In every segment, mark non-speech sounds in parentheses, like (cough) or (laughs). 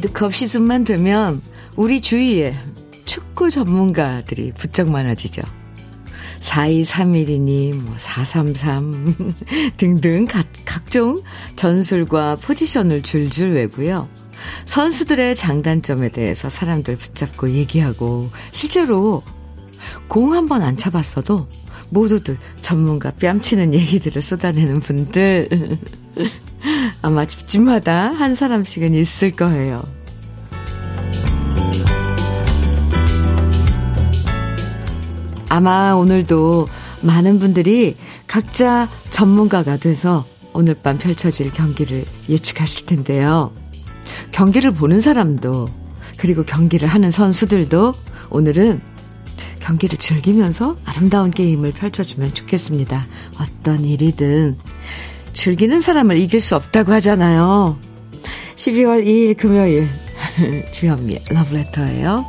월드컵 시즌만 되면 우리 주위에 축구 전문가들이 부쩍 많아지죠. 4231이니 뭐 433 (laughs) 등등 각, 각종 전술과 포지션을 줄줄 외고요. 선수들의 장단점에 대해서 사람들 붙잡고 얘기하고 실제로 공 한 번 안 차봤어도 모두들 전문가 뺨치는 (laughs) 얘기들을 쏟아내는 분들 아마 집집마다 한 사람씩은 있을 거예요. 아마 오늘도 많은 분들이 각자 전문가가 돼서 오늘 밤 펼쳐질 경기를 예측하실 텐데요. 경기를 보는 사람도 그리고 경기를 하는 선수들도 오늘은 경기를 즐기면서 아름다운 게임을 펼쳐주면 좋겠습니다. 어떤 일이든 즐기는 사람을 이길 수 없다고 하잖아요. 12월 2일 금요일 (laughs) 주현미의 러브레터예요.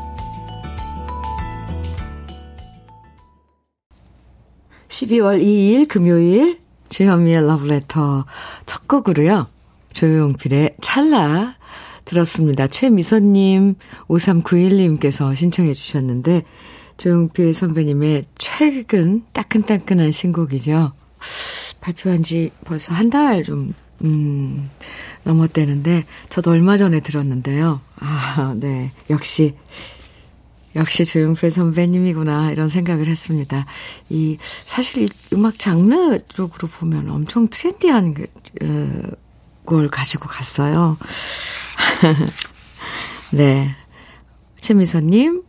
12월 2일 금요일 주현미의 러브레터 첫 곡으로요. 조용필의 찰나 들었습니다. 최미선님, 5391님께서 신청해 주셨는데 조용필 선배님의 최근 따끈따끈한 신곡이죠. 발표한 지 벌써 한 달 좀, 음, 넘었대는데, 저도 얼마 전에 들었는데요. 아, 네. 역시 역시 조용필 선배님이구나 이런 생각을 했습니다. 이 사실 이 음악 장르 쪽으로 보면 엄청 트렌디한 그, 어, 걸 가지고 갔어요. (laughs) 네. 최미선님,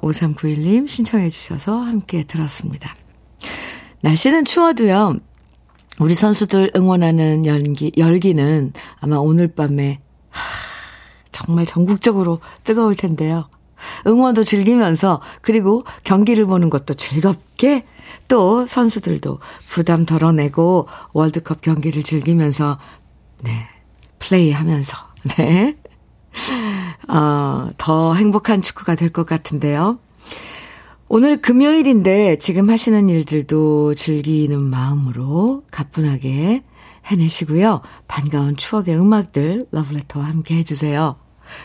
5391님 신청해 주셔서 함께 들었습니다. 날씨는 추워도요. 우리 선수들 응원하는 열기, 열기는 아마 오늘 밤에 하, 정말 전국적으로 뜨거울 텐데요. 응원도 즐기면서 그리고 경기를 보는 것도 즐겁게 또 선수들도 부담 덜어내고 월드컵 경기를 즐기면서 네. 플레이 하면서 네. 어, 더 행복한 축구가 될 것 같은데요. 오늘 금요일인데 지금 하시는 일들도 즐기는 마음으로 가뿐하게 해내시고요. 반가운 추억의 음악들 러브레터와 함께 해주세요.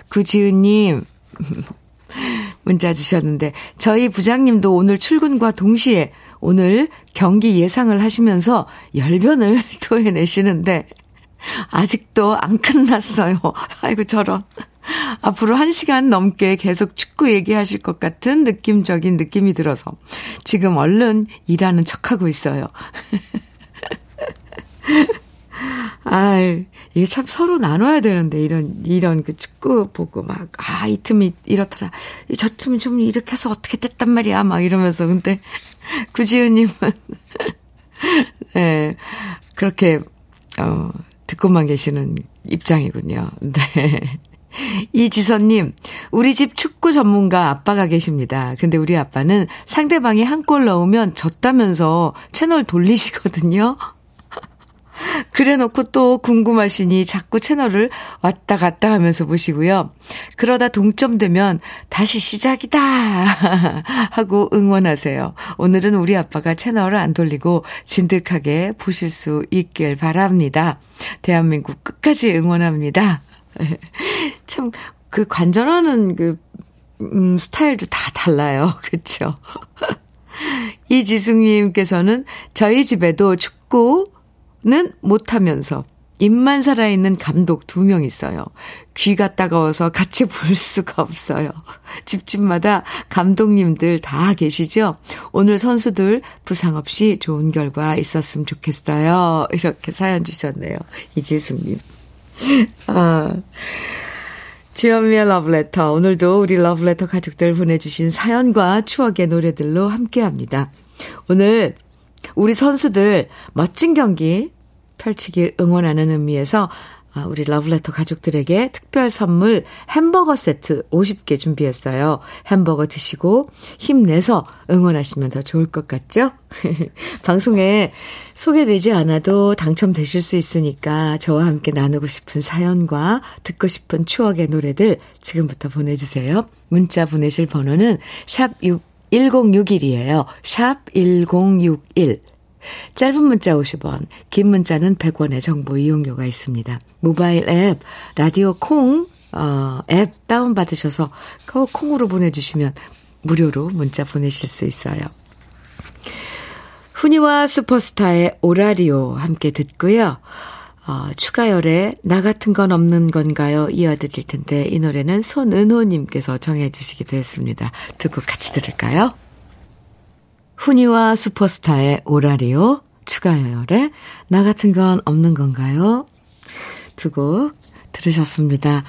구지은님 (laughs) 문자 주셨는데 저희 부장님도 오늘 출근과 동시에 오늘 경기 예상을 하시면서 열변을 (laughs) 토해내시는데 아직도 안 끝났어요. (laughs) 아이고 저런. (laughs) 앞으로 한 시간 넘게 계속 축구 얘기하실 것 같은 느낌적인 느낌이 들어서 지금 얼른 일하는 척하고 있어요. (laughs) 아이, 이게 참 서로 나눠야 되는데, 이런, 이런 그 축구 보고 막, 아, 이 틈이 이렇더라. 저 틈이 좀 이렇게 해서 어떻게 됐단 말이야. 막 이러면서. 근데, (laughs) 구지은 님은, 네, 그렇게, 어, 듣고만 계시는 입장이군요. 네. 이지선님, 우리 집 축구 전문가 아빠가 계십니다. 근데 우리 아빠는 상대방이 한 골 넣으면 졌다면서 채널 돌리시거든요. (laughs) 그래 놓고 또 궁금하시니 자꾸 채널을 왔다 갔다 하면서 보시고요. 그러다 동점되면 다시 시작이다! (laughs) 하고 응원하세요. 오늘은 우리 아빠가 채널을 안 돌리고 진득하게 보실 수 있길 바랍니다. 대한민국 끝까지 응원합니다. (laughs) 참, 그 관전하는 그, 음, 스타일도 다 달라요. (laughs) 그쵸? (laughs) 이지숙님께서는 저희 집에도 축구, 는 못하면서 입만 살아있는 감독 두 명 있어요. 귀가 따가워서 같이 볼 수가 없어요. 집집마다 감독님들 다 계시죠? 오늘 선수들 부상 없이 좋은 결과 있었으면 좋겠어요. 이렇게 사연 주셨네요. 이지숙님. 아. 주현미의 러브레터. 오늘도 우리 러브레터 가족들 보내주신 사연과 추억의 노래들로 함께 합니다. 오늘 우리 선수들 멋진 경기 펼치길 응원하는 의미에서 아, 우리 러브레터 가족들에게 특별 선물 햄버거 세트 50개 준비했어요. 햄버거 드시고 힘내서 응원하시면 더 좋을 것 같죠? (laughs) 방송에 소개되지 않아도 당첨되실 수 있으니까 저와 함께 나누고 싶은 사연과 듣고 싶은 추억의 노래들 지금부터 보내주세요. 문자 보내실 번호는 샵 6, 1061이에요. 샵 1061. 짧은 문자 50원, 긴 문자는 100원의 정보 이용료가 있습니다. 모바일 앱, 라디오 콩, 어, 앱 다운받으셔서 그 콩으로 보내주시면 무료로 문자 보내실 수 있어요. 훈이와 슈퍼스타의 오라리오 함께 듣고요. 어, 추가열에 나 같은 건 없는 건가요? 이어드릴 텐데 이 노래는 손은호님께서 정해주시기도 했습니다. 듣고 같이 들을까요? 훈이와 슈퍼스타의 오라리오 추가열에 나 같은 건 없는 건가요? 두 곡 들으셨습니다.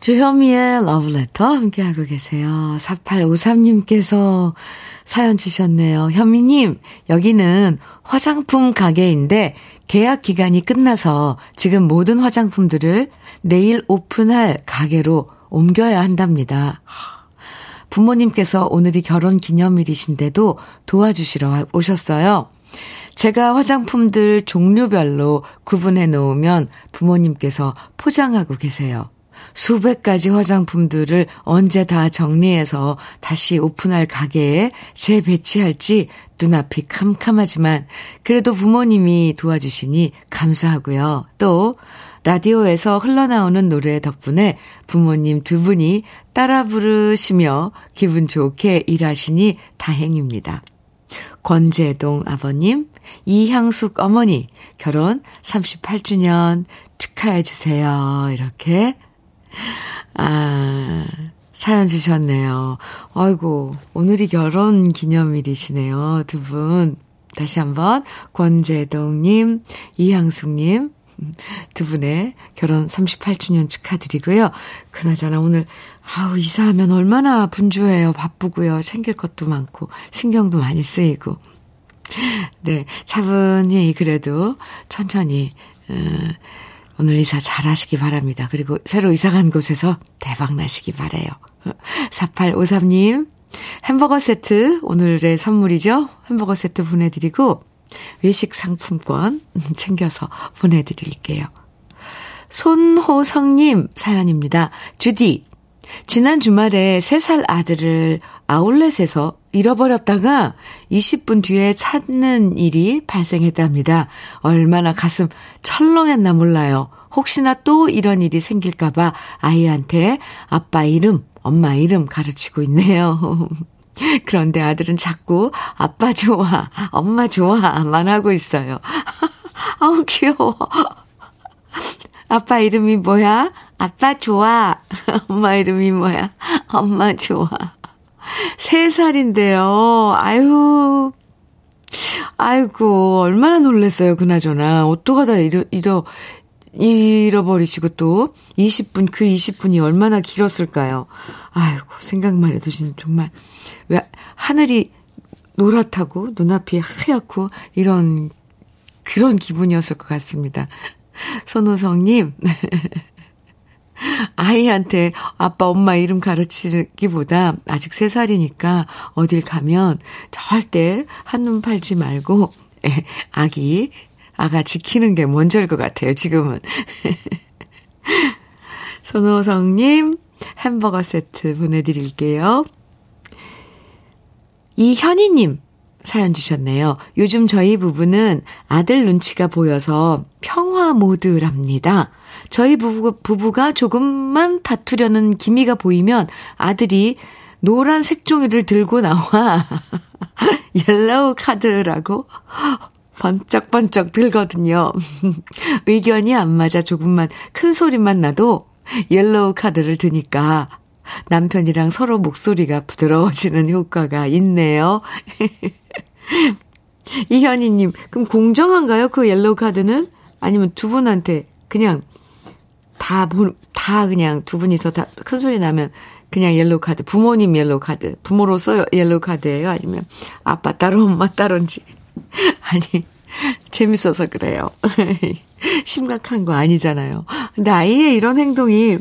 주현미의 러브레터 함께하고 계세요. 4853님께서 사연 주셨네요. 현미님, 여기는 화장품 가게인데 계약 기간이 끝나서 지금 모든 화장품들을 내일 오픈할 가게로 옮겨야 한답니다. 부모님께서 오늘이 결혼 기념일이신데도 도와주시러 오셨어요. 제가 화장품들 종류별로 구분해 놓으면 부모님께서 포장하고 계세요. 수백 가지 화장품들을 언제 다 정리해서 다시 오픈할 가게에 재배치할지 눈앞이 캄캄하지만 그래도 부모님이 도와주시니 감사하고요. 또 라디오에서 흘러나오는 노래 덕분에 부모님 두 분이 따라 부르시며 기분 좋게 일하시니 다행입니다. 권재동 아버님, 이향숙 어머니, 결혼 38주년 축하해주세요. 이렇게 아, 사연 주셨네요. 아이고, 오늘이 결혼 기념일이시네요. 두 분. 다시 한번, 권재동님, 이향숙님, 두 분의 결혼 38주년 축하드리고요. 그나저나 오늘, 아우, 이사하면 얼마나 분주해요. 바쁘고요. 챙길 것도 많고, 신경도 많이 쓰이고. 네, 차분히 그래도 천천히, 음, 오늘 이사 잘 하시기 바랍니다. 그리고 새로 이사 간 곳에서 대박 나시기 바래요. 4853님, 햄버거 세트, 오늘의 선물이죠? 햄버거 세트 보내드리고, 외식 상품권 (laughs) 챙겨서 보내드릴게요. 손호성님 사연입니다. 주디, 지난 주말에 3살 아들을 아울렛에서 잃어버렸다가 20분 뒤에 찾는 일이 발생했답니다. 얼마나 가슴 철렁했나 몰라요. 혹시나 또 이런 일이 생길까봐 아이한테 아빠 이름, 엄마 이름 가르치고 있네요. (laughs) 그런데 아들은 자꾸 아빠 좋아, 엄마 좋아만 하고 있어요. (laughs) 아우, 귀여워. 아빠 이름이 뭐야? 아빠 좋아. (laughs) 엄마 이름이 뭐야? 엄마 좋아. 세 살인데요. 아유. 아이고, 얼마나 놀랬어요, 그나저나. 어떡하다 잃어, 잃어, 잃어버리시고 또 20분, 그 20분이 얼마나 길었을까요? 아이고, 생각만 해도 정말, 왜, 하늘이 노랗다고, 눈앞이 하얗고, 이런, 그런 기분이었을 것 같습니다. 손호성님, (laughs) 아이한테 아빠, 엄마 이름 가르치기보다 아직 3살이니까 어딜 가면 절대 한눈 팔지 말고, 예, 아기, 아가 지키는 게 먼저일 것 같아요, 지금은. (laughs) 손호성님, 햄버거 세트 보내드릴게요. 이현희님, 사연 주셨네요. 요즘 저희 부부는 아들 눈치가 보여서 평화 모드랍니다. 저희 부부, 부부가 조금만 다투려는 기미가 보이면 아들이 노란 색종이를 들고 나와 (laughs) 옐로우 카드라고 번쩍번쩍 들거든요. (laughs) 의견이 안 맞아 조금만 큰 소리만 나도 옐로우 카드를 드니까 남편이랑 서로 목소리가 부드러워지는 효과가 있네요. (laughs) 이현희님, 그럼 공정한가요? 그 옐로우 카드는? 아니면 두 분한테 그냥 다, 다 그냥 두 분이서 다 큰 소리 나면 그냥 옐로우 카드, 부모님 옐로우 카드, 부모로서 옐로우 카드예요? 아니면 아빠 따로 엄마 따로인지. 아니, (laughs) 재밌어서 그래요. (laughs) 심각한 거 아니잖아요. 근데 아이의 이런 행동이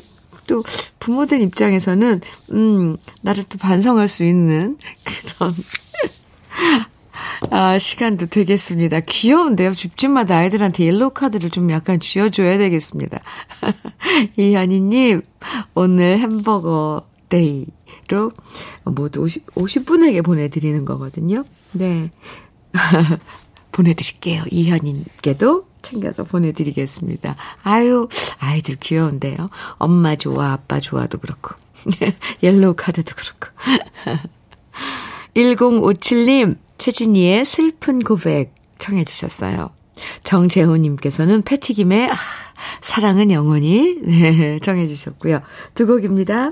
또 부모들 입장에서는, 음, 나를 또 반성할 수 있는 그런, (laughs) 아, 시간도 되겠습니다. 귀여운데요. 집집마다 아이들한테 옐로우 카드를 좀 약간 쥐어줘야 되겠습니다. 이한이님, 오늘 햄버거 day로 모두 50, 50분에게 보내드리는 거거든요. 네. 보내드릴게요. 이현님께도 챙겨서 보내드리겠습니다. 아유, 아이들 귀여운데요. 엄마 좋아, 아빠 좋아도 그렇고. (laughs) 옐로우 카드도 그렇고. (laughs) 1057님, 최진희의 슬픈 고백 청해주셨어요. 정재호님께서는 패티김의 아, 사랑은 영원히 (laughs) 네, 청해주셨고요. 두 곡입니다.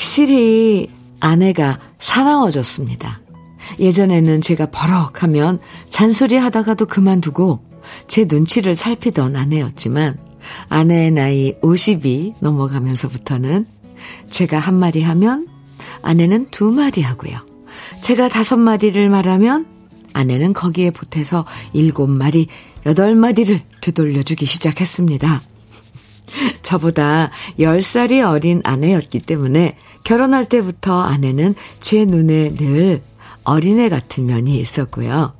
확실히 아내가 사나워졌습니다. 예전에는 제가 버럭하면 잔소리 하다가도 그만두고 제 눈치를 살피던 아내였지만 아내의 나이 50이 넘어가면서부터는 제가 한 마디 하면 아내는 두 마디 하고요. 제가 다섯 마디를 말하면 아내는 거기에 보태서 일곱 마디, 여덟 마디를 되돌려주기 시작했습니다. (laughs) 저보다 10살이 어린 아내였기 때문에 결혼할 때부터 아내는 제 눈에 늘 어린애 같은 면이 있었고요.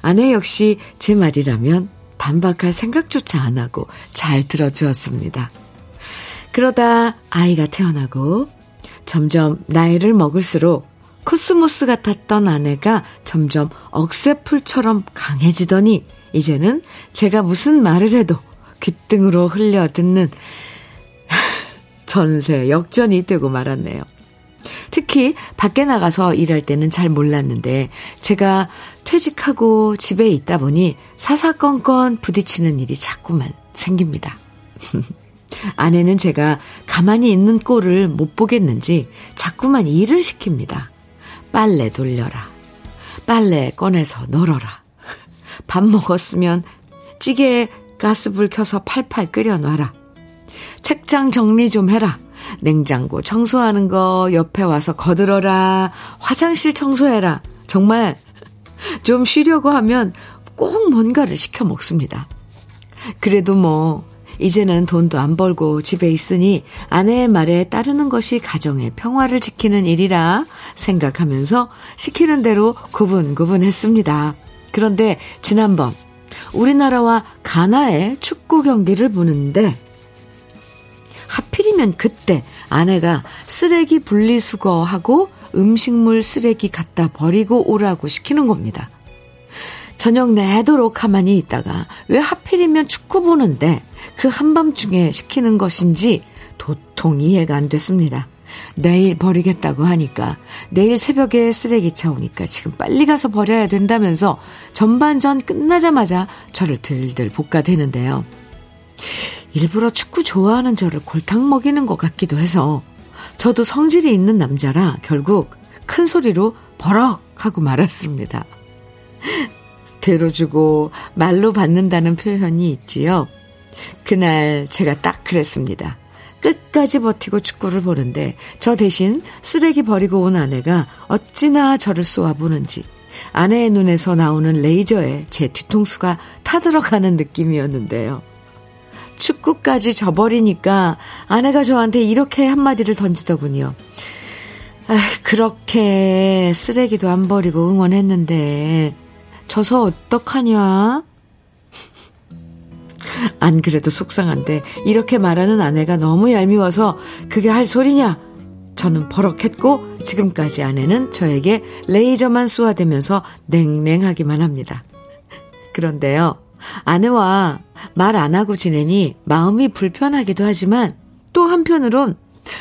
아내 역시 제 말이라면 반박할 생각조차 안 하고 잘 들어주었습니다. 그러다 아이가 태어나고 점점 나이를 먹을수록 코스모스 같았던 아내가 점점 억새풀처럼 강해지더니 이제는 제가 무슨 말을 해도 귓등으로 흘려 듣는 (laughs) 전세 역전이 되고 말았네요. 특히 밖에 나가서 일할 때는 잘 몰랐는데 제가 퇴직하고 집에 있다 보니 사사건건 부딪히는 일이 자꾸만 생깁니다. (laughs) 아내는 제가 가만히 있는 꼴을 못 보겠는지 자꾸만 일을 시킵니다. 빨래 돌려라. 빨래 꺼내서 널어라. (laughs) 밥 먹었으면 찌개에 가스불 켜서 팔팔 끓여놔라. 책장 정리 좀 해라. 냉장고 청소하는 거 옆에 와서 거들어라. 화장실 청소해라. 정말 좀 쉬려고 하면 꼭 뭔가를 시켜 먹습니다. 그래도 뭐, 이제는 돈도 안 벌고 집에 있으니 아내의 말에 따르는 것이 가정의 평화를 지키는 일이라 생각하면서 시키는 대로 구분구분 했습니다. 그런데 지난번 우리나라와 가나의 축구 경기를 보는데 하필이면 그때 아내가 쓰레기 분리수거하고 음식물 쓰레기 갖다 버리고 오라고 시키는 겁니다. 저녁 내도록 가만히 있다가 왜 하필이면 축구 보는데 그 한밤중에 시키는 것인지 도통 이해가 안 됐습니다. 내일 버리겠다고 하니까 내일 새벽에 쓰레기차 오니까 지금 빨리 가서 버려야 된다면서 전반전 끝나자마자 저를 들들 볶아대는데요. 일부러 축구 좋아하는 저를 골탕 먹이는 것 같기도 해서 저도 성질이 있는 남자라 결국 큰 소리로 버럭 하고 말았습니다. (laughs) 대로주고 말로 받는다는 표현이 있지요. 그날 제가 딱 그랬습니다. 끝까지 버티고 축구를 보는데 저 대신 쓰레기 버리고 온 아내가 어찌나 저를 쏘아보는지 아내의 눈에서 나오는 레이저에 제 뒤통수가 타들어가는 느낌이었는데요. 축구까지 져버리니까 아내가 저한테 이렇게 한마디를 던지더군요. 아, 그렇게 쓰레기도 안 버리고 응원했는데 져서 어떡하냐? 안 그래도 속상한데 이렇게 말하는 아내가 너무 얄미워서 그게 할 소리냐? 저는 버럭했고 지금까지 아내는 저에게 레이저만 쏘아대면서 냉랭하기만 합니다. 그런데요. 아내와 말 안 하고 지내니 마음이 불편하기도 하지만 또 한편으론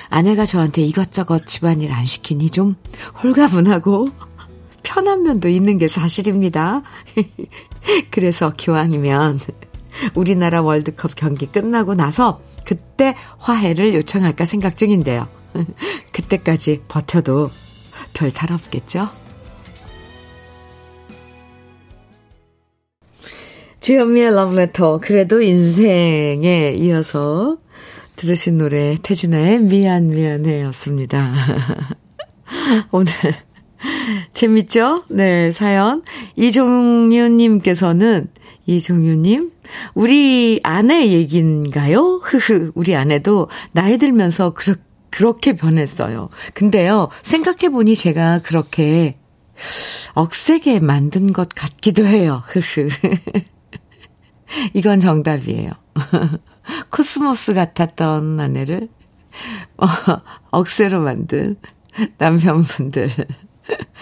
아내가 저한테 이것저것 집안일 안 시키니 좀 홀가분하고 편한 면도 있는 게 사실입니다. (laughs) 그래서 기왕이면 우리나라 월드컵 경기 끝나고 나서 그때 화해를 요청할까 생각 중인데요. (laughs) 그때까지 버텨도 별 탈 없겠죠? 주현미의 러브레터, 그래도 인생에 이어서 들으신 노래, 태진아의 미안, 미안해 였습니다. (laughs) 오늘, 재밌죠? 네, 사연. 이종윤님께서는, 이종윤님, 우리 아내 얘긴가요? 흐흐, 우리 아내도 나이 들면서 그렇, 그렇게 변했어요. 근데요, 생각해보니 제가 그렇게 억세게 만든 것 같기도 해요. 흐흐. (laughs) 이건 정답이에요. (laughs) 코스모스 같았던 아내를 어, 억새로 만든 남편분들.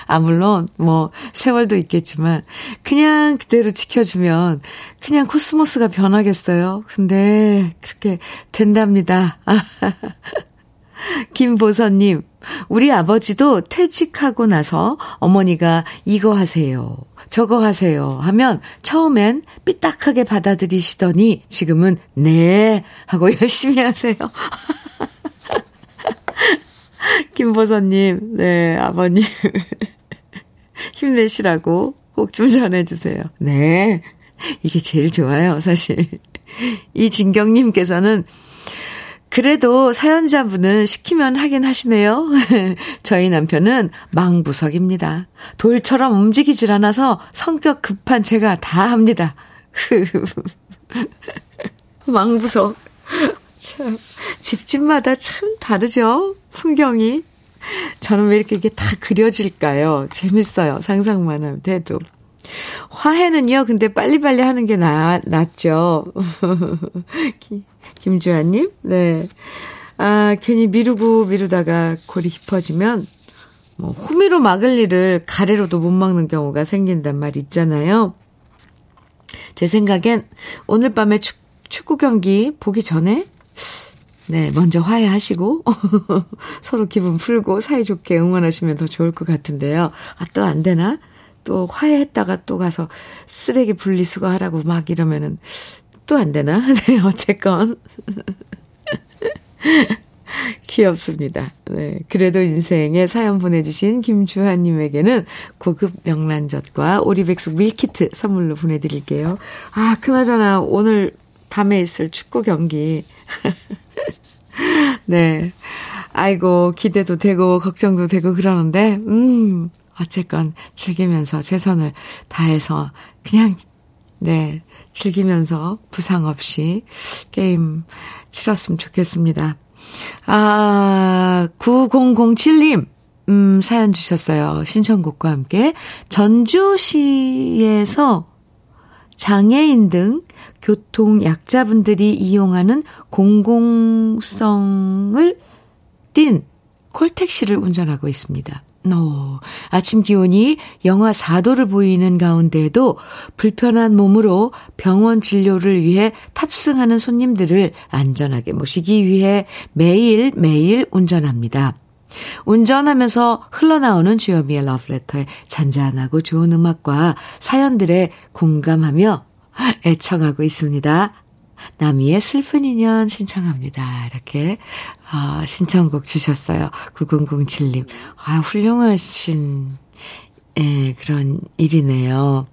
아, 물론, 뭐, 세월도 있겠지만, 그냥 그대로 지켜주면, 그냥 코스모스가 변하겠어요. 근데, 그렇게 된답니다. (laughs) 김보선님, 우리 아버지도 퇴직하고 나서 어머니가 이거 하세요. 저거 하세요. 하면 처음엔 삐딱하게 받아들이시더니 지금은 네. 하고 (laughs) 열심히 하세요. (laughs) 김보선님, 네, 아버님. (laughs) 힘내시라고 꼭 좀 전해주세요. 네. 이게 제일 좋아요, 사실. (laughs) 이진경님께서는 그래도 사연자분은 시키면 하긴 하시네요. 저희 남편은 망부석입니다. 돌처럼 움직이질 않아서 성격 급한 제가 다 합니다. 망부석. 참, 집집마다 참 다르죠? 풍경이. 저는 왜 이렇게 이게 다 그려질까요? 재밌어요. 상상만 하면 돼도. 화해는요, 근데 빨리빨리 하는 게 나, 낫죠. (laughs) 김주환님, 네. 아, 괜히 미루고 미루다가 골이 깊어지면, 뭐, 호미로 막을 일을 가래로도 못 막는 경우가 생긴단 말 있잖아요. 제 생각엔 오늘 밤에 축, 축구 경기 보기 전에, 네, 먼저 화해하시고, (laughs) 서로 기분 풀고 사이좋게 응원하시면 더 좋을 것 같은데요. 아, 또 안 되나? 또 화해했다가 또 가서 쓰레기 분리수거 하라고 막 이러면은 또 안 되나? (laughs) 네, 어쨌건. (laughs) 귀엽습니다. 네. 그래도 인생에 사연 보내주신 김주환님에게는 고급 명란젓과 오리백숙 밀키트 선물로 보내드릴게요. 아, 그나저나 오늘 밤에 있을 축구 경기. (laughs) 네. 아이고, 기대도 되고, 걱정도 되고 그러는데, 음, 어쨌건 즐기면서 최선을 다해서 그냥, 네, 즐기면서 부상 없이 게임 치렀으면 좋겠습니다. 아, 9007님, 음, 사연 주셨어요. 신청곡과 함께. 전주시에서 장애인 등 교통 약자분들이 이용하는 공공성을 띤 콜택시를 운전하고 있습니다. 어, 아침 기온이 영하 4도를 보이는 가운데에도 불편한 몸으로 병원 진료를 위해 탑승하는 손님들을 안전하게 모시기 위해 매일 매일 운전합니다. 운전하면서 흘러나오는 주여미의 러브레터에 잔잔하고 좋은 음악과 사연들에 공감하며 애청하고 있습니다. 나미의 슬픈 인연 신청합니다. 이렇게 아, 신청곡 주셨어요. 9007님. 아, 훌륭하신 예, 그런 일이네요.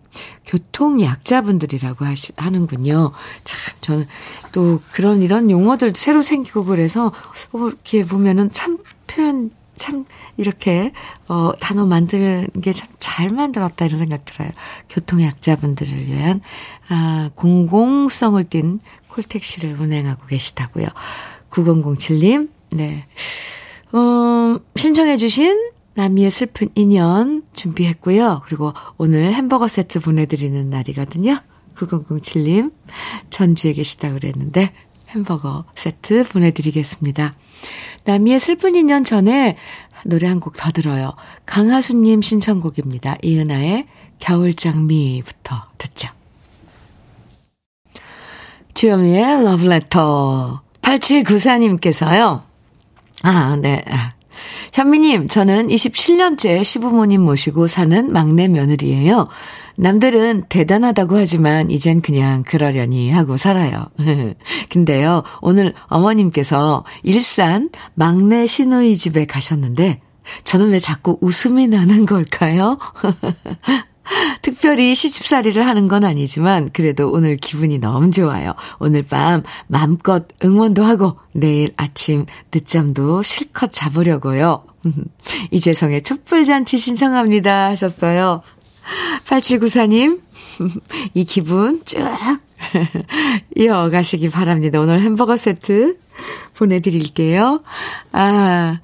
교통 약자분들이라고 하시, 하는군요. 참, 저는 또 그런 이런 용어들 새로 생기고 그래서, 어, 이렇게 보면은 참 표현, 참, 이렇게, 어, 단어 만드는 게 참 잘 만들었다 이런 생각 들어요. 교통 약자분들을 위한, 아, 공공성을 띤 콜택시를 운행하고 계시다고요. 9007님, 네. 어, 신청해 주신 나미의 슬픈 인연 준비했고요. 그리고 오늘 햄버거 세트 보내드리는 날이거든요. 9007님, 전주에 계시다 그랬는데 햄버거 세트 보내드리겠습니다. 나미의 슬픈 인연 전에 노래 한 곡 더 들어요. 강하수님 신청곡입니다. 이은아의 겨울장미부터 듣죠. 주현미의 러브레터 8794님께서요. 아, 네. 현미님, 저는 27년째 시부모님 모시고 사는 막내 며느리예요. 남들은 대단하다고 하지만 이젠 그냥 그러려니 하고 살아요. (laughs) 근데요, 오늘 어머님께서 일산 막내 시누이 집에 가셨는데 저는 왜 자꾸 웃음이 나는 걸까요? (laughs) (laughs) 특별히 시집살이를 하는 건 아니지만 그래도 오늘 기분이 너무 좋아요. 오늘 밤 마음껏 응원도 하고 내일 아침 늦잠도 실컷 자보려고요. (laughs) 이재성의 촛불잔치 신청합니다 하셨어요. 8794님, (laughs) 이 기분 쭉 이어가시기 바랍니다. 오늘 햄버거 세트 보내드릴게요. 아,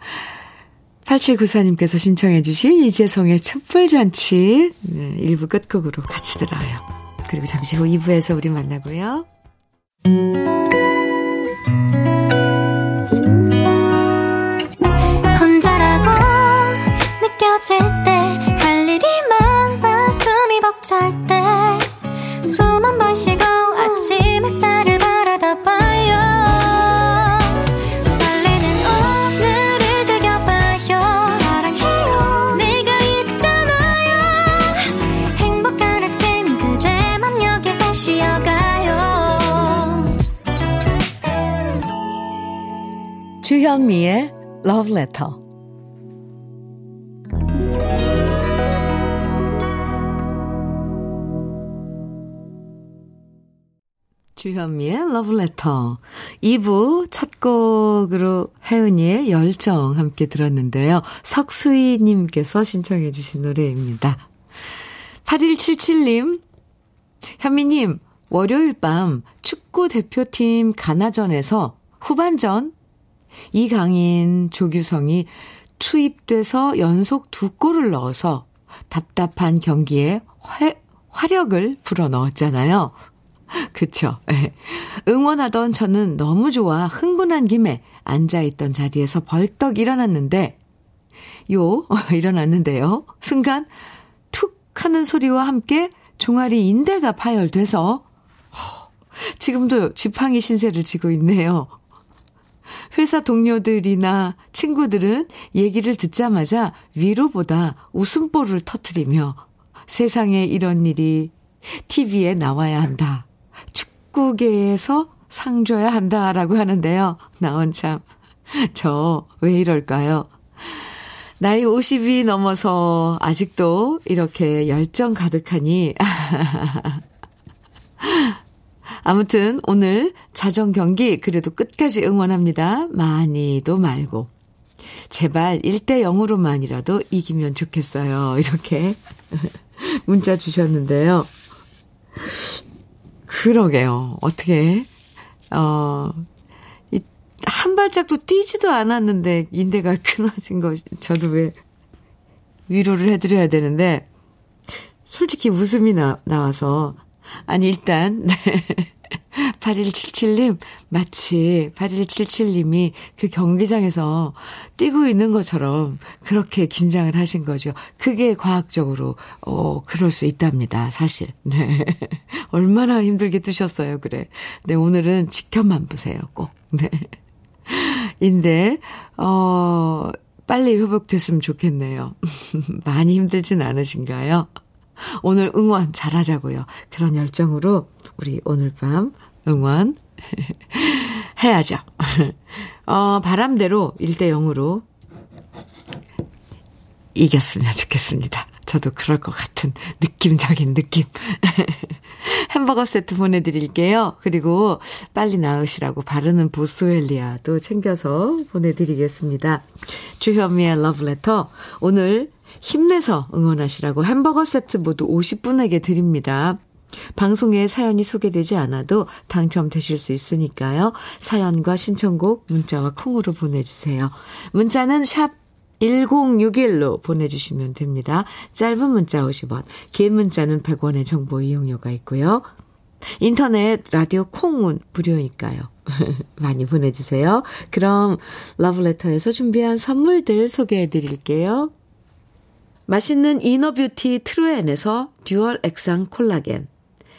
8794님께서 신청해 주신 이재성의 촛불잔치 네, 1부 끝곡으로 같이 들어요. 그리고 잠시 후 2부에서 우리 만나고요. 혼자라고 느껴질 때 할 일이 많아 숨이 벅찰 때 주현미의 Love Letter. 주현미의 Love Letter. 2부 첫 곡으로 혜은이의 열정 함께 들었는데요. 석수희님께서 신청해 주신 노래입니다. 8177님, 현미님, 월요일 밤 축구 대표팀 가나전에서 후반전 이강인, 조규성이 투입돼서 연속 두 골을 넣어서 답답한 경기에 화, 화력을 불어 넣었잖아요. (laughs) 그쵸. 네. 응원하던 저는 너무 좋아 흥분한 김에 앉아있던 자리에서 벌떡 일어났는데, 요, (laughs) 일어났는데요. 순간 툭 하는 소리와 함께 종아리 인대가 파열돼서, 지금도 지팡이 신세를 지고 있네요. 회사 동료들이나 친구들은 얘기를 듣자마자 위로보다 웃음보를 터트리며 세상에 이런 일이 TV에 나와야 한다. 축구계에서 상 줘야 한다 라고 하는데요. 나온 참. 저 왜 이럴까요? 나이 50이 넘어서 아직도 이렇게 열정 가득하니 (laughs) 아무튼 오늘 자정 경기 그래도 끝까지 응원합니다. 많이도 말고. 제발 1대 0으로만이라도 이기면 좋겠어요. (laughs) 이렇게 (laughs) 문자 주셨는데요. 그러게요. 어떻게, 어, 한 발짝도 뛰지도 않았는데 인대가 (laughs) 끊어진 거, 저도 왜 위로를 해드려야 되는데, 솔직히 웃음이 나, 나와서, 아니, 일단, 네. 8177님, 마치 8177님이 그 경기장에서 뛰고 있는 것처럼 그렇게 긴장을 하신 거죠. 그게 과학적으로, 어, 그럴 수 있답니다. 사실. (laughs) 네. 얼마나 힘들게 뛰셨어요. 그래. 네, 오늘은 지켜만 보세요. 꼭. (laughs) 네. 인데, 어, 빨리 회복됐으면 좋겠네요. (laughs) 많이 힘들진 않으신가요? 오늘 응원 잘하자고요. 그런 열정으로 우리 오늘 밤 응원 (laughs) 해야죠. (laughs) 어, 바람대로 1대 0으로 이겼으면 좋겠습니다. 저도 그럴 것 같은 느낌적인 느낌. (laughs) 햄버거 세트 보내드릴게요. 그리고 빨리 나으시라고 바르는 보스웰리아도 챙겨서 보내드리겠습니다. 주현미의 러브레터. 오늘 힘내서 응원하시라고 햄버거 세트 모두 50분에게 드립니다. 방송에 사연이 소개되지 않아도 당첨되실 수 있으니까요. 사연과 신청곡 문자와 콩으로 보내주세요. 문자는 샵 1061로 보내주시면 됩니다. 짧은 문자 50원, 긴 문자는 100원의 정보 이용료가 있고요. 인터넷 라디오 콩은 무료니까요. (laughs) 많이 보내주세요. 그럼 러브레터에서 준비한 선물들 소개해 드릴게요. 맛있는 inner beauty 트루엔에서 dual 액상 콜라겐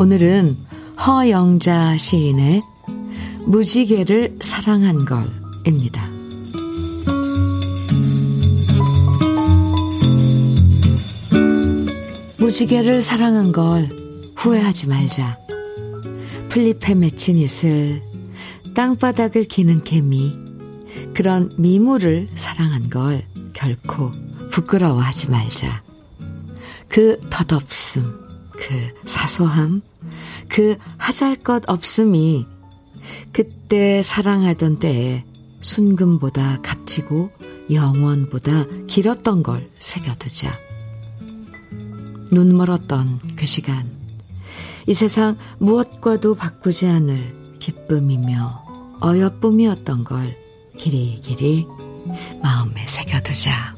오늘은 허영자 시인의 무지개를 사랑한 걸입니다. 무지개를 사랑한 걸 후회하지 말자. 플립에 맺힌 이슬, 땅바닥을 기는 개미, 그런 미물을 사랑한 걸 결코 부끄러워하지 말자. 그 덧없음, 그 사소함, 그 하잘 것 없음이 그때 사랑하던 때에 순금보다 값지고 영원보다 길었던 걸 새겨두자. 눈 멀었던 그 시간. 이 세상 무엇과도 바꾸지 않을 기쁨이며 어여쁨이었던 걸 길이길이 마음에 새겨두자.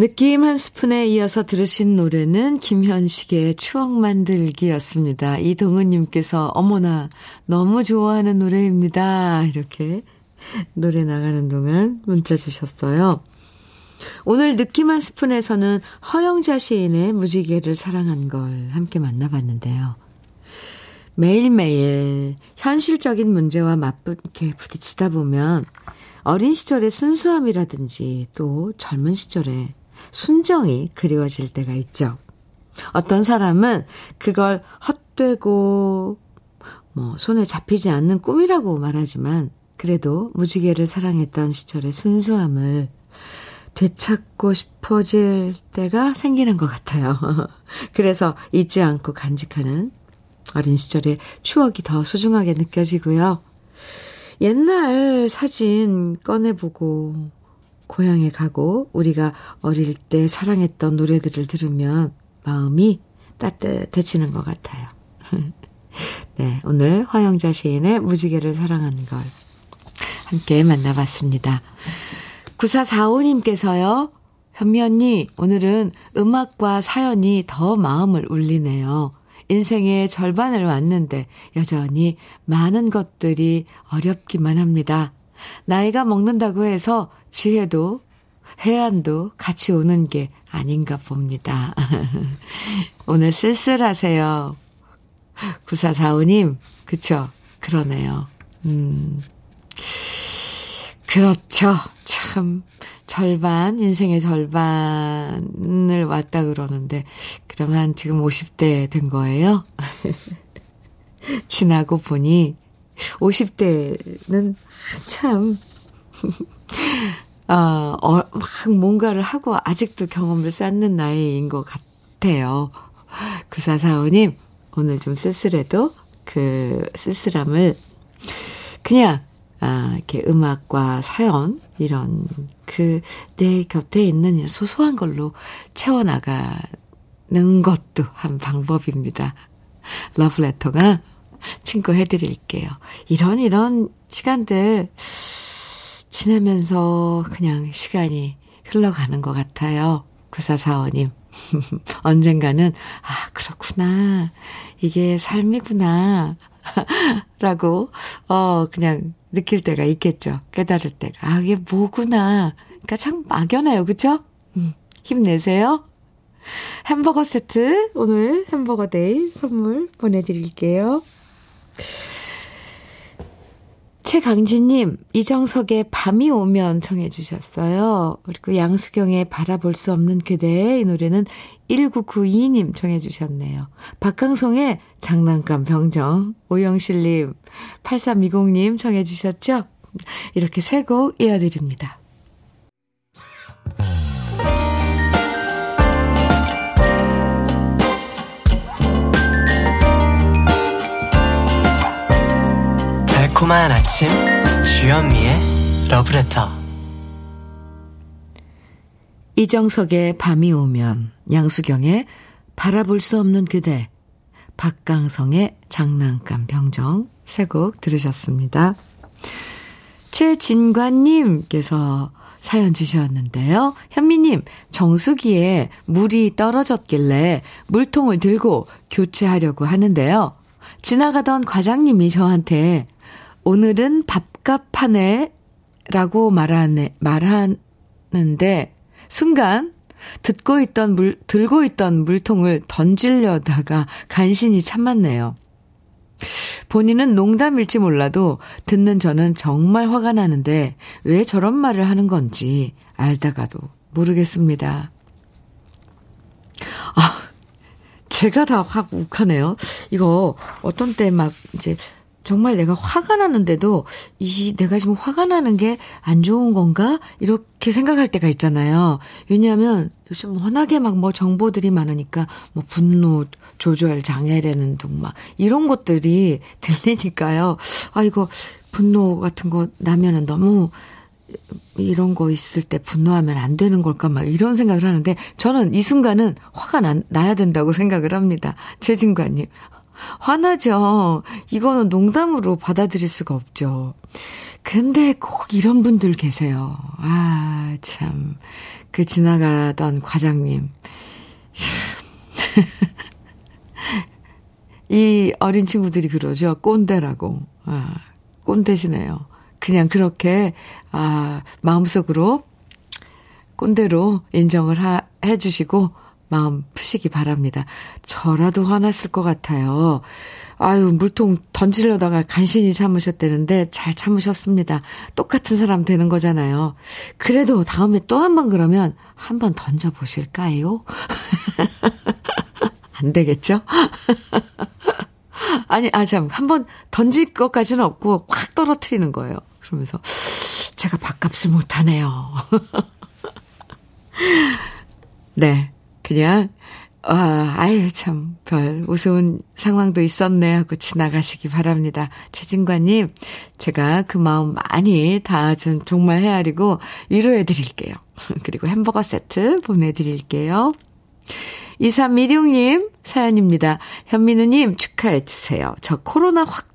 느낌 한 스푼에 이어서 들으신 노래는 김현식의 추억 만들기였습니다. 이동은님께서 어머나 너무 좋아하는 노래입니다. 이렇게 노래 나가는 동안 문자 주셨어요. 오늘 느낌 한 스푼에서는 허영자 시인의 무지개를 사랑한 걸 함께 만나봤는데요. 매일매일 현실적인 문제와 맞붙게 부딪히다 보면 어린 시절의 순수함이라든지 또 젊은 시절의 순정이 그리워질 때가 있죠. 어떤 사람은 그걸 헛되고 뭐 손에 잡히지 않는 꿈이라고 말하지만 그래도 무지개를 사랑했던 시절의 순수함을 되찾고 싶어질 때가 생기는 것 같아요. (laughs) 그래서 잊지 않고 간직하는 어린 시절의 추억이 더 소중하게 느껴지고요. 옛날 사진 꺼내보고 고향에 가고 우리가 어릴 때 사랑했던 노래들을 들으면 마음이 따뜻해지는 것 같아요. (laughs) 네, 오늘 화영자 시인의 무지개를 사랑하는 걸 함께 만나봤습니다. 9445님께서요, 현미 언니, 오늘은 음악과 사연이 더 마음을 울리네요. 인생의 절반을 왔는데 여전히 많은 것들이 어렵기만 합니다. 나이가 먹는다고 해서 지혜도 해안도 같이 오는 게 아닌가 봅니다. (laughs) 오늘 쓸쓸하세요. 9445님, 그쵸? 그러네요. 음. 그렇죠. 참, 절반, 인생의 절반을 왔다 그러는데, 그러면 지금 50대 된 거예요? (laughs) 지나고 보니, 50대는 참 어, (laughs) 어, 막 뭔가를 하고 아직도 경험을 쌓는 나이인 것 같아요. 9445님, 오늘 좀 쓸쓸해도 그 쓸쓸함을 그냥, 아, 이렇게 음악과 사연, 이런 그 내 곁에 있는 소소한 걸로 채워나가는 것도 한 방법입니다. 러브레터가 친구 해드릴게요. 이런 이런 시간들 지내면서 그냥 시간이 흘러가는 것 같아요. 9445님. (laughs) 언젠가는, 아, 그렇구나. 이게 삶이구나. (laughs) 라고, 어, 그냥 느낄 때가 있겠죠. 깨달을 때가. 아, 이게 뭐구나. 그러니까 참 막연해요. 그죠? 음, 힘내세요. 햄버거 세트, 오늘 햄버거 day 선물 보내드릴게요. 최강진님, 이정석의 밤이 오면 청해주셨어요. 그리고 양수경의 바라볼 수 없는 그대, 이 노래는 1992님 청해주셨네요. 박강성의 장난감 병정, 오영실님, 8320님 청해주셨죠? 이렇게 세 곡 이어드립니다. 달콤한 아침 주현미의 러브레터 이정석의 밤이 오면 양수경의 바라볼 수 없는 그대 박강성의 장난감 병정 세 곡 들으셨습니다. 최진관님께서 사연 주셨는데요. 현미님, 정수기에 물이 떨어졌길래 물통을 들고 교체하려고 하는데요. 지나가던 과장님이 저한테 오늘은 밥값 하네 라고 말하네, 말하는데 순간 듣고 있던 물, 들고 있던 물통을 던지려다가 간신히 참았네요. 본인은 농담일지 몰라도 듣는 저는 정말 화가 나는데 왜 저런 말을 하는 건지 알다가도 모르겠습니다. 아, 제가 다 확 욱하네요. 이거 어떤 때 막 이제 정말 내가 화가 나는데도 이 내가 지금 화가 나는 게 안 좋은 건가? 이렇게 생각할 때가 있잖아요. 왜냐하면 요즘 워낙에 막 뭐 정보들이 많으니까 뭐 분노 조절 장애라는 등막 이런 것들이 (laughs) 들리니까요. 아 이거 분노 같은 거 나면은 너무 이런 거 있을 때 분노하면 안 되는 걸까 막 이런 생각을 하는데 저는 이 순간은 화가 나, 나야 된다고 생각을 합니다. 최진관님. 화나죠. 이거는 농담으로 받아들일 수가 없죠. 근데 꼭 이런 분들 계세요. 아, 참. 그 지나가던 과장님. (laughs) 이 어린 친구들이 그러죠. 꼰대라고. 아, 꼰대시네요. 그냥 그렇게, 아, 마음속으로 꼰대로 인정을 하, 해주시고, 마음 푸시기 바랍니다. 저라도 화났을 것 같아요. 아유, 물통 던지려다가 간신히 참으셨다는데 잘 참으셨습니다. 똑같은 사람 되는 거잖아요. 그래도 다음에 또 한 번 그러면 한 번 던져보실까요? (laughs) 안 되겠죠? (laughs) 아니, 아, 참, 한 번 던질 것까지는 없고 확 떨어뜨리는 거예요. 그러면서 제가 밥값을 못하네요. (laughs) 네. 그냥, 아, 아유, 참, 별, 우스운 상황도 있었네 하고 지나가시기 바랍니다. 최진관님, 제가 그 마음 많이 다 좀 정말 헤아리고 위로해 드릴게요. (laughs) 그리고 햄버거 세트 보내드릴게요. 2316님 사연입니다. 현민우님 축하해 주세요. 저 코로나 확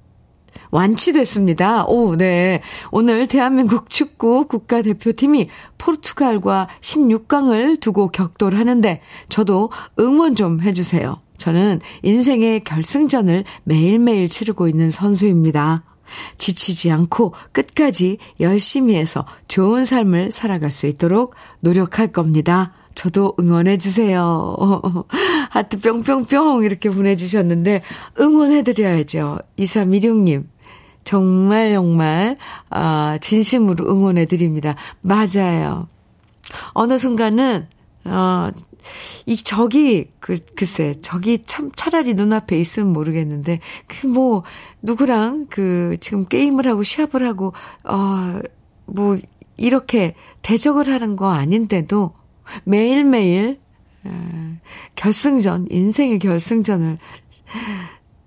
완치됐습니다. 오, 네. 오늘 대한민국 축구 국가대표팀이 포르투갈과 16강을 두고 격돌 하는데 저도 응원 좀 해주세요. 저는 인생의 결승전을 매일매일 치르고 있는 선수입니다. 지치지 않고 끝까지 열심히 해서 좋은 삶을 살아갈 수 있도록 노력할 겁니다. 저도 응원해주세요. (laughs) 하트 뿅뿅뿅 이렇게 보내주셨는데, 응원해드려야죠. 2316님, 정말 정말 아 진심으로 응원해 드립니다. 맞아요. 어느 순간은 어 이 저기 그 글쎄 저기 참 차라리 눈앞에 있으면 모르겠는데 그 뭐 누구랑 그 지금 게임을 하고 시합을 하고 어 뭐 이렇게 대적을 하는 거 아닌데도 매일매일 결승전, 인생의 결승전을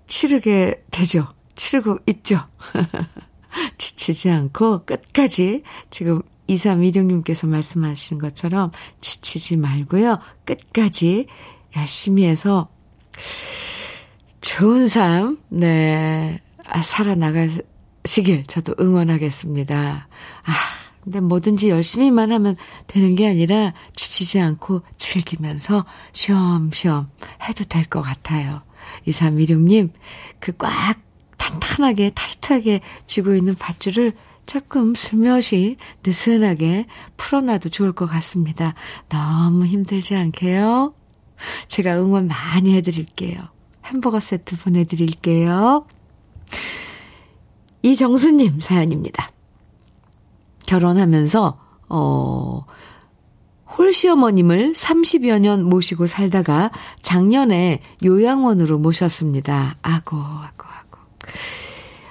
치르게 되죠. 치르고 있죠. (laughs) 지치지 않고 끝까지 지금 2316님께서 말씀하신 것처럼 지치지 말고요. 끝까지 열심히 해서 좋은 삶, 네, 아, 살아나가시길 저도 응원하겠습니다. 아, 근데 뭐든지 열심히만 하면 되는 게 아니라 지치지 않고 즐기면서 쉬엄쉬엄 해도 될 것 같아요. 2316님, 그 꽉 탄탄하게, 타이트하게 쥐고 있는 밧줄을 조금 슬며시 느슨하게 풀어놔도 좋을 것 같습니다. 너무 힘들지 않게요. 제가 응원 많이 해드릴게요. 햄버거 세트 보내드릴게요. 이정수님 사연입니다. 결혼하면서, 어, 홀시어머님을 30여 년 모시고 살다가 작년에 요양원으로 모셨습니다. 아고, 아고, 아고.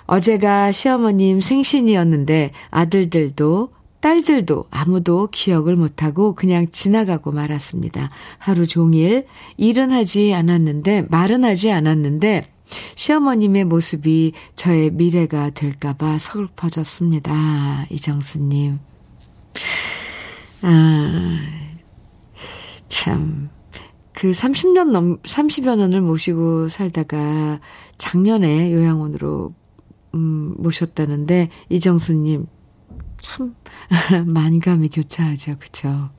어제가 시어머님 생신이었는데 아들들도 딸들도 아무도 기억을 못하고 그냥 지나가고 말았습니다. 하루 종일 일은 하지 않았는데, 말은 하지 않았는데, 시어머님의 모습이 저의 미래가 될까봐 서글퍼졌습니다. 이정수님. 아, 참. 그 30년 넘, 30여 년을 모시고 살다가 작년에 요양원으로, 음, 모셨다는데, 이정수님, 참, (laughs) 만감이 교차하죠. 그쵸?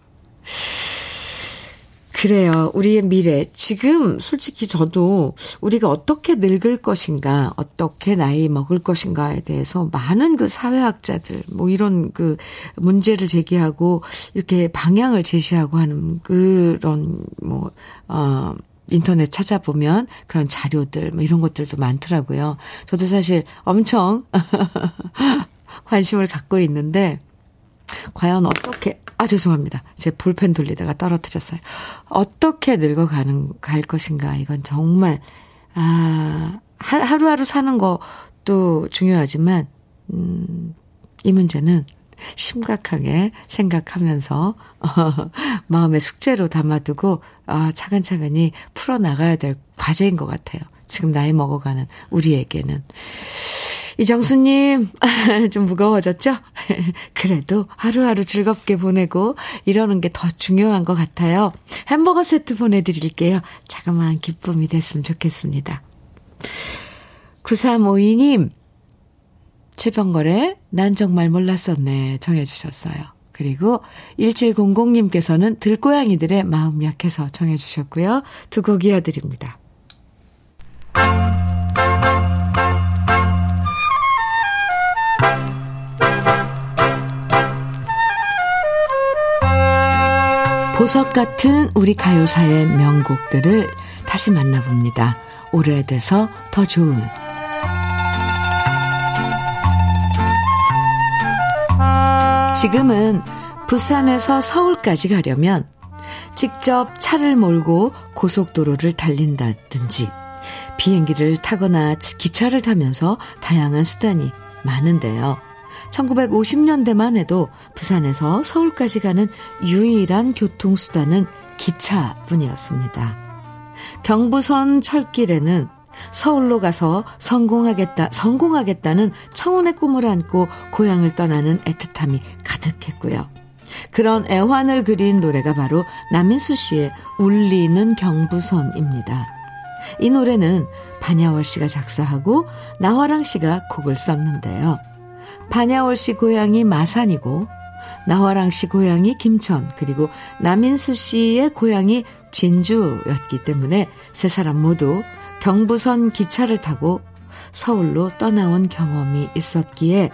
그래요. 우리의 미래. 지금 솔직히 저도 우리가 어떻게 늙을 것인가, 어떻게 나이 먹을 것인가에 대해서 많은 그 사회학자들, 뭐 이런 그 문제를 제기하고 이렇게 방향을 제시하고 하는 그런 뭐, 어, 인터넷 찾아보면 그런 자료들, 뭐 이런 것들도 많더라고요. 저도 사실 엄청 (laughs) 관심을 갖고 있는데, 과연 어떻게, 아, 죄송합니다. 제 볼펜 돌리다가 떨어뜨렸어요. 어떻게 늙어가는, 갈 것인가. 이건 정말, 아, 하루하루 사는 것도 중요하지만, 음, 이 문제는 심각하게 생각하면서, 어, (laughs) 마음의 숙제로 담아두고, 아, 차근차근히 풀어나가야 될 과제인 것 같아요. 지금 나이 먹어가는 우리에게는. 이정수님, (laughs) 좀 무거워졌죠? (laughs) 그래도 하루하루 즐겁게 보내고 이러는 게 더 중요한 것 같아요. 햄버거 세트 보내드릴게요. 자그마한 기쁨이 됐으면 좋겠습니다. 9352님, 최병걸의 난 정말 몰랐었네 정해주셨어요. 그리고 1700님께서는 들고양이들의 마음 약해서 정해주셨고요. 두 곡 이어드립니다. 보석 같은 우리 가요사의 명곡들을 다시 만나봅니다. 오래돼서 더 좋은 지금은 부산에서 서울까지 가려면 직접 차를 몰고 고속도로를 달린다든지 비행기를 타거나 기차를 타면서 다양한 수단이 많은데요. 1950년대만 해도 부산에서 서울까지 가는 유일한 교통수단은 기차뿐이었습니다. 경부선 철길에는 서울로 가서 성공하겠다, 성공하겠다는 청운의 꿈을 안고 고향을 떠나는 애틋함이 가득했고요. 그런 애환을 그린 노래가 바로 남인수 씨의 울리는 경부선입니다. 이 노래는 반야월 씨가 작사하고 나화랑 씨가 곡을 썼는데요. 반야월 씨 고향이 마산이고 나화랑 씨 고향이 김천 그리고 남인수 씨의 고향이 진주였기 때문에 세 사람 모두 경부선 기차를 타고 서울로 떠나온 경험이 있었기에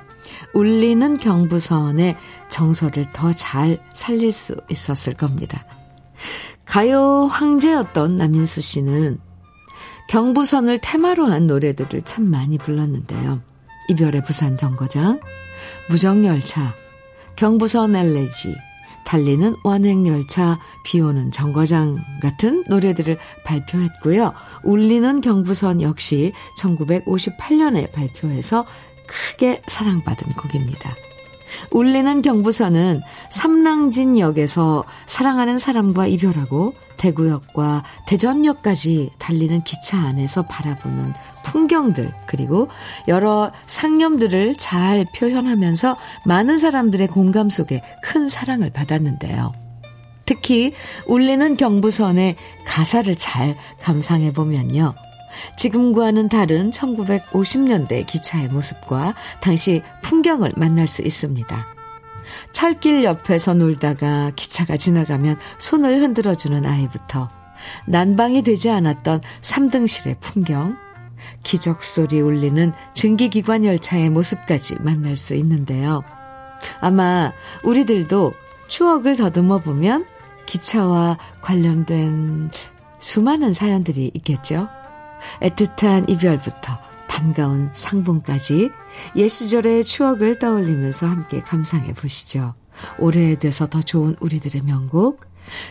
울리는 경부선의 정서를 더 잘 살릴 수 있었을 겁니다. 가요 황제였던 남인수 씨는 경부선을 테마로 한 노래들을 참 많이 불렀는데요. 이별의 부산 정거장, 무정열차, 경부선 엘레지, 달리는 완행열차, 비오는 정거장 같은 노래들을 발표했고요. 울리는 경부선 역시 1958년에 발표해서 크게 사랑받은 곡입니다. 울리는 경부선은 삼랑진역에서 사랑하는 사람과 이별하고 대구역과 대전역까지 달리는 기차 안에서 바라보는 풍경들, 그리고 여러 상념들을 잘 표현하면서 많은 사람들의 공감 속에 큰 사랑을 받았는데요. 특히 울리는 경부선의 가사를 잘 감상해 보면요. 지금과는 다른 1950년대 기차의 모습과 당시 풍경을 만날 수 있습니다. 철길 옆에서 놀다가 기차가 지나가면 손을 흔들어주는 아이부터 난방이 되지 않았던 3등실의 풍경, 기적 소리 울리는 증기기관 열차의 모습까지 만날 수 있는데요. 아마 우리들도 추억을 더듬어 보면 기차와 관련된 수많은 사연들이 있겠죠. 애틋한 이별부터 반가운 상봉까지 옛 시절의 추억을 떠올리면서 함께 감상해 보시죠. 오래돼서 더 좋은 우리들의 명곡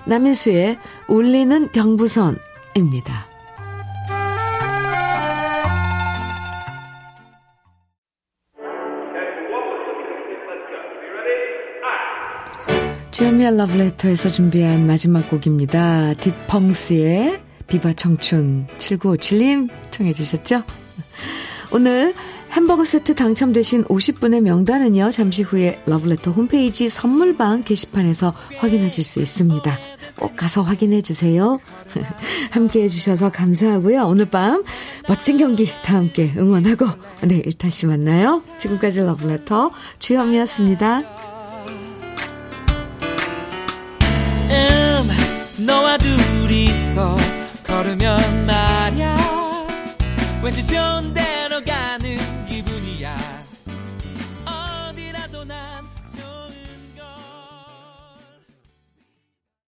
남인수의 울리는 경부선입니다. 주현미의 러브레터에서 준비한 마지막 곡입니다. 딥펑스의 비바 청춘 7957님 청해 주셨죠? 오늘 햄버거 세트 당첨되신 50분의 명단은요. 잠시 후에 러브레터 홈페이지 선물방 게시판에서 확인하실 수 있습니다. 꼭 가서 확인해 주세요. (laughs) 함께 해주셔서 감사하고요. 오늘 밤 멋진 경기 다 함께 응원하고 내일 다시 만나요. 지금까지 러브레터 주현미였습니다. 너와 둘이서 걸으면 말야. 왠지 좋은데